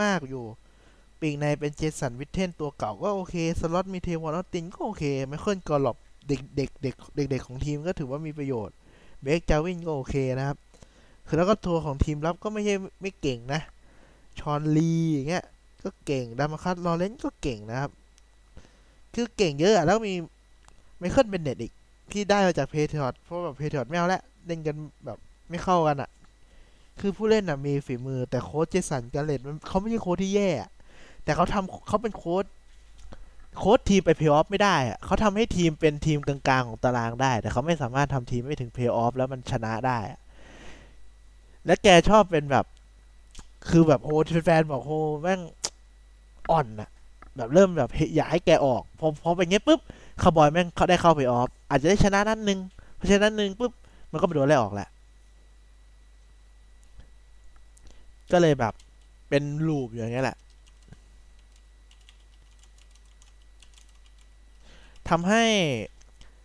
มาก ๆ อยู่ ปีกในเป็น Jason Witten ตัวเก่าก็โอเค สล็อตมี Tavon Austin ก็โอเค Michael Gallup เด็กเด็กเด็กเด็กของทีมก็ถือว่ามีประโยชน์ Blake Jarwin ก็โอเคนะครับ คือแล้วก็ตัวของทีมรับก็ไม่ใช่ไม่เก่งนะ Sean Lee อย่างเงี้ยก็เก่ง DeMarcus Lawrence ก็เก่งนะครับ คือเก่งเยอะอะแล้วมี Michael Bennett อีก ที่ได้มาจาก Patriots เพราะแบบ Patriots ไม่เอาละเล่นกันแบบไม่เข้ากันอะ คือผู้เล่นอะมีฝีมือแต่โค้ช Jason Garrett เขาไม่ใช่โค้ชที่แย่ แต่เขาทำเขาเป็นโค้ชโค้ชทีมไปเพย์ออฟไม่ได้อะเขาทำให้ทีมเป็นทีมกลางๆของตารางได้ แต่เขาไม่สามารถทำทีมไปถึงเพย์ออฟแล้วมันชนะได้ และแกชอบเป็นแบบ คือแบบโอ้แฟนบอกโอ้แม่งอ่อนอะแบบเริ่มแบบอยากให้แกออก พอพอเป็นเงี้ยปุ๊บคาร์บอยแม่งเขาได้เข้าเพย์ออฟอาจจะได้ชนะนัดหนึ่งพอชนะนัดหนึ่งปุ๊บมันก็ไปโดนไล่ออกแหละ ก็เลยแบบเป็น loop อย่างเงี้ยแหละทำให้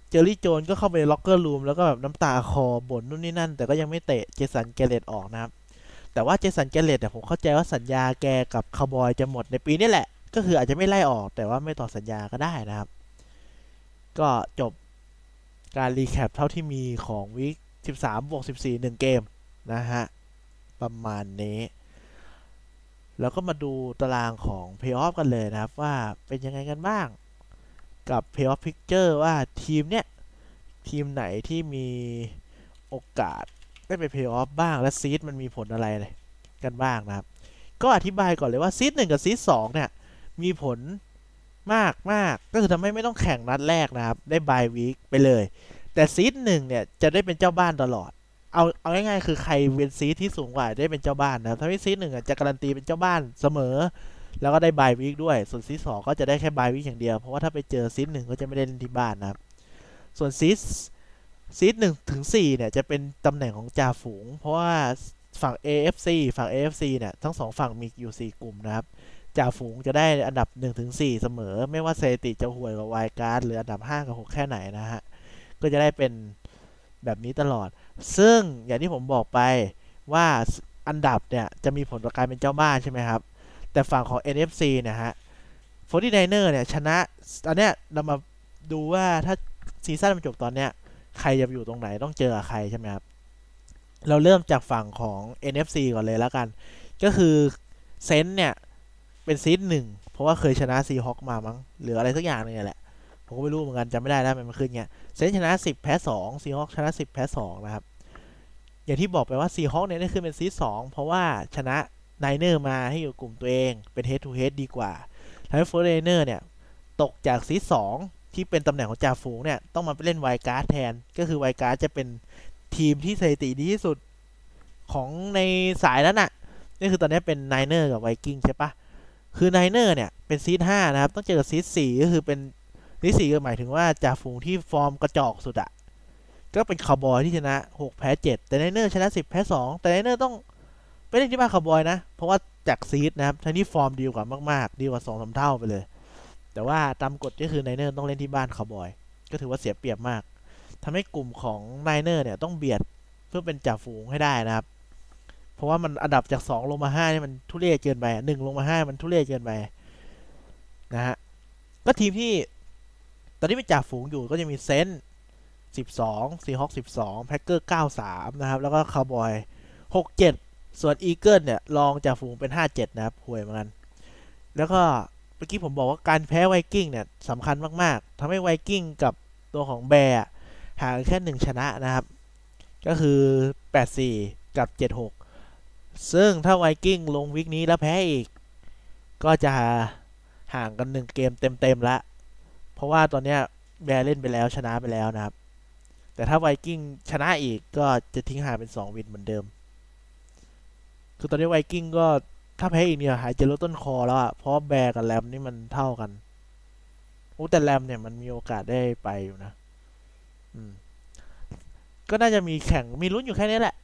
Jerry Jones ก็เข้าไป locker room แล้วก็แบบน้ำตาคลอบ่นนู่นนี่นั่น แต่ก็ยังไม่เตะ Jason Garrett ออกนะครับ แต่ว่า Jason Garrett เนี่ยผมเข้าใจว่าสัญญาแกกับคาร์บอยจะหมดในปีนี้แหละ ก็คืออาจจะไม่ไล่ออกแต่ว่าไม่ต่อสัญญาก็ได้นะครับ ก็จบการ recap เท่าที่มีของ week 13บวก14 1 เกมนะฮะ ประมาณนี้ แล้วก็มาดูตารางของเพย์ออฟกันเลยนะครับ ว่าเป็นยังไงกันบ้าง กับ Playoff Picture ว่าทีมเนี้ย ทีมไหนที่มีโอกาสได้ไป Payoff บ้าง และซีดมันมีผลอะไรเลยกันบ้างนะครับ ก็อธิบายก่อนเลยว่า seed หนึ่งกับ seed สองเนี่ย มีผลมากมากก็คือทำให้ไม่ต้องแข่งนัดแรกนะครับ ได้ bye week ไปเลย แต่ seed หนึ่งเนี่ย จะได้เป็นเจ้าบ้านตลอด เอาเอาง่ายๆคือใครเป็น seed ที่สูงกว่าได้เป็นเจ้าบ้านนะครับถ้าไม่ seed หนึ่งจะการันตีเป็นเจ้าบ้านเสมอ แล้วก็ได้ bye week ด้วย ส่วน seed สองก็จะได้แค่ bye week อย่างเดียวเพราะว่าถ้าไปเจอ seed หนึ่งก็จะไม่ได้เล่นที่บ้านนะครับส่วนซีซีหนึ่งถึงสี่เนี่ยจะเป็นตำแหน่งของจ่าฝูง เพราะว่าฝั่ง AFC ฝั่ง AFC เนี่ยทั้งสองฝั่งมีอยู่ 4 กลุ่มนะครับจ่าฝูงจะได้อันดับ1ถึง4เสมอ ไม่ว่าเซติจะห่วยกว่าไวการ์ดหรืออันดับ 5 กับ 6 แค่ไหนนะฮะ ก็จะได้เป็นแบบนี้ตลอด ซึ่งอย่างที่ผมบอกไปว่าอันดับเนี่ย จะมีผลต่อการเป็นเจ้าบ้านใช่ไหมครับ แต่ฝั่งของ NFC นะฮะ 49er เนี่ย ชนะตอนเนี้ยเรามาดูว่าถ้าซีซั่นมันจบตอนเนี้ย ใครจะอยู่ตรงไหนต้องเจอใครใช่ไหมครับ เราเริ่มจากฝั่งของ NFC ก่อนเลยแล้วกัน ก็คือ Saints เนี่ย เป็น seed หนึ่งเพราะว่าเคยชนะ Seahawk มามั้งหรืออะไรสักอย่างนึงแหละ ผมก็ไม่รู้เหมือนกันจำไม่ได้แล้วมันขึ้นเงี้ย Saints ชนะ 10 แพ้2 Seahawk ชนะ 10 แพ้ 2 นะครับ อย่างที่บอกไปว่า Seahawk เนี่ยได้ขึ้นเป็น seed 2เพราะว่าชนะ Niner มาให้อยู่กลุ่มตัวเองเป็น head to head ดีกว่าทำให้ Forty Niner เนี่ย ตกจาก seed สองที่เป็นตำแหน่งของจ่าฝูงเนี่ย ต้องมาเล่น wild card แทน ก็คือ wild card จะเป็นทีมที่สถิติดีที่สุดของในสายนั้นน่ะนี่คือตอนนี้เป็น Niner กับไวกิ้งใช่ปะคือ Niner เนี่ยเป็น seed ห้านะครับ ต้องเจอกับ seed สี่ก็คือเป็น seed สี่ก็หมายถึงว่าจ่าฝูงที่ฟอร์มกระจอกสุดอะก็เป็นคาร์บอยที่ชนะหกแพ้เจ็ดแต่ Niner ชนะสิบแพ้สองแต่ Niner ต้องไปเล่นที่บ้านคาร์บอยนะ เพราะว่าจาก seed นะครับทั้งที่ฟอร์มดีกว่ามากๆ ดีกว่าสองสามเท่าไปเลย แต่ว่าตามกฎก็คือ Niner ต้องเล่นที่บ้านคาร์บอย ก็ถือว่าเสียเปรียบมากทำให้กลุ่มของ Niner เนี่ยต้องเบียดเพื่อเป็นจ่าฝูงให้ได้นะครับ เพราะว่ามันอันดับจากสองลงมาห้านี่มันทุเรศเกินไปหนึ่งลงมาห้ามันทุเรศเกินไปนะฮะก็ทีมที่ ตอนนี้เป็นจ่าฝูงอยู่ก็จะมี Saints สิบสอง Seahawk สิบสอง Packer เก้าสามนะครับ แล้วก็คาร์บอยหกเจ็ดส่วน Eagle เนี่ยรองจ่าฝูงเป็น5-7นะครับห่วยเหมือนกัน แล้วก็เมื่อกี้ผมบอกว่าการแพ้ไวกิ้งเนี่ยสำคัญมาก ๆทำให้ไวกิ้งกับตัวของ Bear ห่างแค่หนึ่งชนะนะครับ ก็คือ 8-4 กับ 7-6 ซึ่งถ้าไวกิ้งลง week นี้แล้วแพ้อีก ก็จะห่างกันหนึ่งเกมเต็มๆละ เพราะว่าตอนเนี้ย Bear เล่นไปแล้วชนะไปแล้วนะครับ แต่ถ้าไวกิ้งชนะอีกก็จะทิ้งห่างเป็น 2 win เหมือนเดิม คือตอนนี้ไวกิ้งก็ถ้าแพ้อีกเนี่ยหายใจรดต้นคอแล้วอะเพราะ Bear กับแรมนี่มันเท่ากันโอ้แต่แรมเนี่ยมันมีโอกาสได้ไปอยู่นะ อืม ก็น่าจะมีแข่งมีลุ้นอยู่แค่นี้แหละ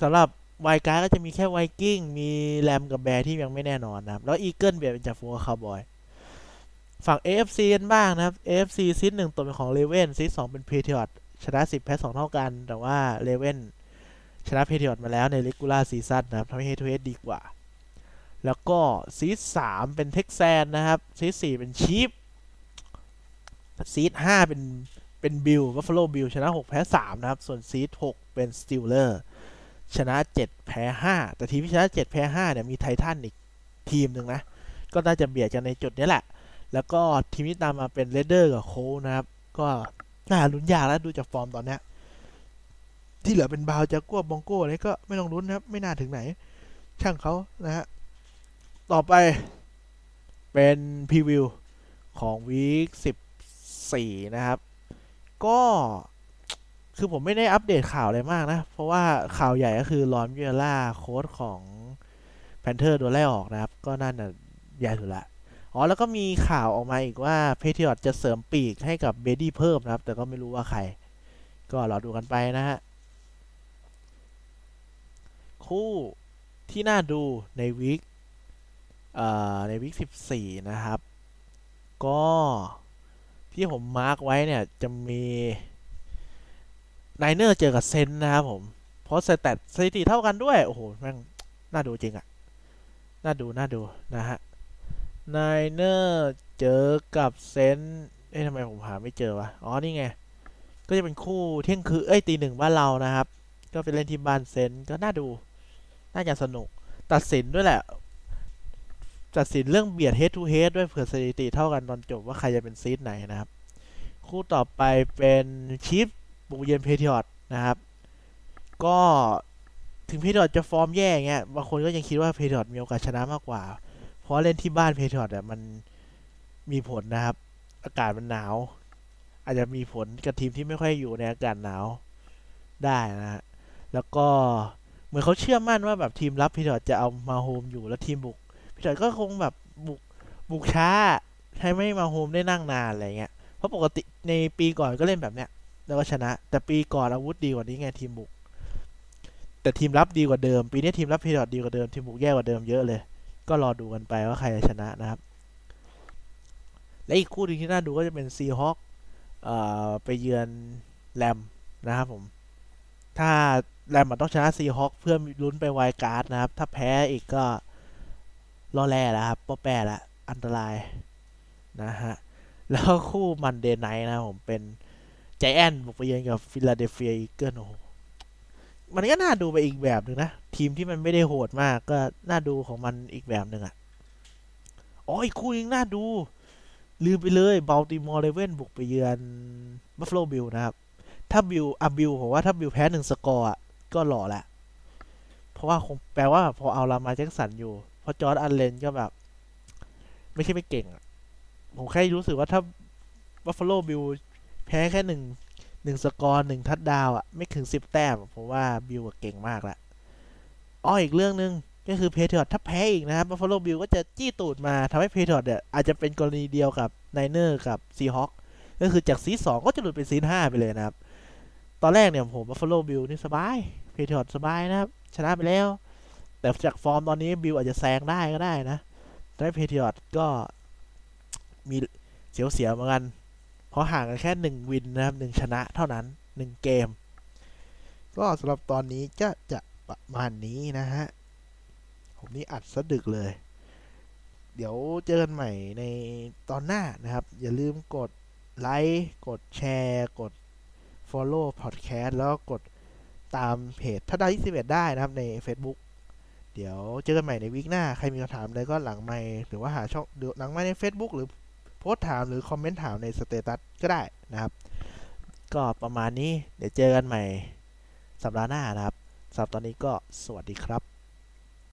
สำหรับ wild card ก็จะมีแค่ไวกิ้งมีแรมกับ Bear ที่ยังไม่แน่นอนนะครับ แล้ว Eagle เบียดเป็นจ่าฝูคาร์บอย ฝั่ง AFC กันบ้างนะครับ AFC seed หนึ่งตัวเป็นของ Raven seed สองเป็น Patriot ชนะสิบแพ้สองเท่ากัน แต่ว่า Raven ชนะ Patriot มาแล้วใน regular season นะครับทำให้ head to head ดีกว่า แล้วก็ seed สามเป็น Texans นะครับ seed สี่เป็น Chief seed ห้าเป็นเป็น Bill Buffalo Bill ชนะหกแพ้สามนะครับ ส่วน seed หกเป็น Steeler ชนะเจ็ดแพ้ห้าแต่ทีมที่ชนะเจ็ดแพ้ห้าเนี่ย มีไททันอีกทีมหนึ่งนะ ก็น่าจะเบียดกันในจุดนี้แหละ แล้วก็ทีมที่ตามมาเป็นเรเดอร์กับโคนะครับ ก็น่าลุ้นยากแล้วดูจากฟอร์มตอนนี้ที่เหลือเป็นบาวจากกัวบองโก้นี่ก็ไม่ต้องลุ้นนะครับ ไม่น่าถึงไหน ช่างเขานะฮะ ต่อไปเป็นพรีวิวของวีคสิบสี่นะครับ ก็คือผมไม่ได้อัปเดตข่าวอะไรมากนะ เพราะว่าข่าวใหญ่ก็คือ Ron Rivera โค้ชของ Panther โดนไล่ออกนะครับ ก็นั่นน่ะใหญ่สุดละ อ๋อ แล้วก็มีข่าวออกมาอีกว่า Patriot จะเสริมปีกให้กับ Brady เพิ่มนะครับ แต่ก็ไม่รู้ว่าใคร ก็รอดูกันไปนะฮะ คู่ที่น่าดูใน week เอ่อใน week สิบสี่นะครับ ก็ที่ผม mark ไว้เนี่ย จะมีNiner เจอกับ Saints นะครับผม เพราะ stat สถิติเท่ากันด้วย โอ้โห แม่ง น่าดูจริงอะน่าดู น่าดูนะฮะ Niner เจอกับ Saints เอ๊ะทำไมผมหาไม่เจอวะ อ๋อ นี่ไง ก็จะเป็นคู่เที่ยงคืน เอ้ยตีหนึ่งบ้านเรานะครับ ก็ไปเล่นที่บ้าน Saints ก็น่าดู น่าจะสนุก ตัดสินด้วยแหละ ตัดสินเรื่องเบียด head to head ด้วยเผื่อสถิติเท่ากันตอนจบว่าใครจะเป็น seed ไหนนะครับ คู่ต่อไปเป็น Chief บุกเยือน Patriot นะครับ ก็ถึง Patriot จะฟอร์มแย่เงี้ย บางคนก็ยังคิดว่า Patriot มีโอกาสชนะมากกว่า เพราะเล่นที่บ้าน Patriot อะมันมีผลนะครับ อากาศมันหนาว อาจจะมีผลกับทีมที่ไม่ค่อยอยู่ในอากาศหนาวได้นะฮะแล้วก็เหมือนเขาเชื่อมั่นว่าแบบทีมรับ Patriot จะเอา Mahomes อยู่แล้วทีมบุก Patriot ก็คงแบบบุกบุกช้าให้ Mahomes ได้นั่งนานอะไรเงี้ยเพราะปกติในปีก่อนก็เล่นแบบเนี้ย แล้วก็ชนะ แต่ปีก่อนอาวุธดีกว่านี้ไงทีมบุก แต่ทีมรับดีกว่าเดิม ปีนี้ทีมรับ Patriots ดีกว่าเดิมทีมบุกแย่กว่าเดิมเยอะเลย ก็รอดูกันไปว่าใครจะชนะนะครับ และอีกคู่หนึงที่น่าดูก็จะเป็น Seahawks ไปเยือน Rams นะครับผม ถ้า Rams มันต้องชนะ Seahawks เพื่อลุ้นไป wild card นะครับ ถ้าแพ้อีกก็ร่อแร่แล้วครับป้อแป้ละอันตรายนะฮะ แล้วคู่ Monday night นะผมเป็นใจแอนบุกไปเยือนกับ Philadelphia Eagles โอ้โห มันก็น่าดูไปอีกแบบหนึ่งนะ ทีมที่มันไม่ได้โหดมากก็น่าดูของมันอีกแบบหนึ่งอะ อ๋ออีกคู่นึงน่าดู ลืมไปเลย Baltimore Ravens บุกไปเยือน Buffalo Bills นะครับ ถ้า Bills อะ Bills ผมว่าถ้า Bills แพ้หนึ่งสกอร์อะก็หล่อแหละ เพราะว่าคงแปลว่าพอเอา Lamar Jackson อยู่พราะจอร์ดอันเลนก็แบบ ไม่ใช่ไม่เก่ง ผมแค่รู้สึกว่าถ้า Buffalo Bills แพ้แค่หนึ่ง หนึ่งสกอร์หนึ่ง touchdown อะไม่ถึงสิบแต้มผมว่า Bills เก่งมากละอ๋ออีกเรื่องหนึ่งก็คือ Patriots ถ้าแพ้อีกนะครับ Buffalo Bills ก็จะจี้ตูดมาทำให้ Patriots เนี่ยอาจจะเป็นกรณีเดียวกับ Niners กับ Seahawksก็คือจาก seed สองก็จะหลุดเป็น seed ห้าไปเลยนะครับ ตอนแรกเนี่ยผม Buffalo Bills นี่สบาย Patriots สบายนะครับ ชนะไปแล้ว แต่จากฟอร์มตอนนี้ Bills อาจจะแซงได้ก็ได้นะแต่ Patriots ก็มีเสียวๆเหมือนกัน เพราะห่างกันแค่หนึ่ง win นะครับหนึ่งชนะเท่านั้นหนึ่งเกม ก็สำหรับตอนนี้จะจะประมาณนี้นะฮะ ผมนี่อัดซะดึกเลย เดี๋ยวเจอกันใหม่ในตอนหน้านะครับ อย่าลืมกดไลค์กดแชร์กด Follow Podcast แล้วกดตามเพจถ้าได้21 ได้นะครับใน Facebook เดี๋ยวเจอกันใหม่ในวีคหน้า ใครมีคำถามอะไรก็หลังไมค์หรือว่าหาช่องหลังไมค์ใน Facebook หรือ พสต์ถามหรือคอมเมนต์ถามในสเตตัสก็ได้นะครับ ก็ประมาณนี้เดี๋ยวเจอกันใหม่สัปดาห์หน้านะครับสำหรับตอนนี้ก็สวัสดีครับ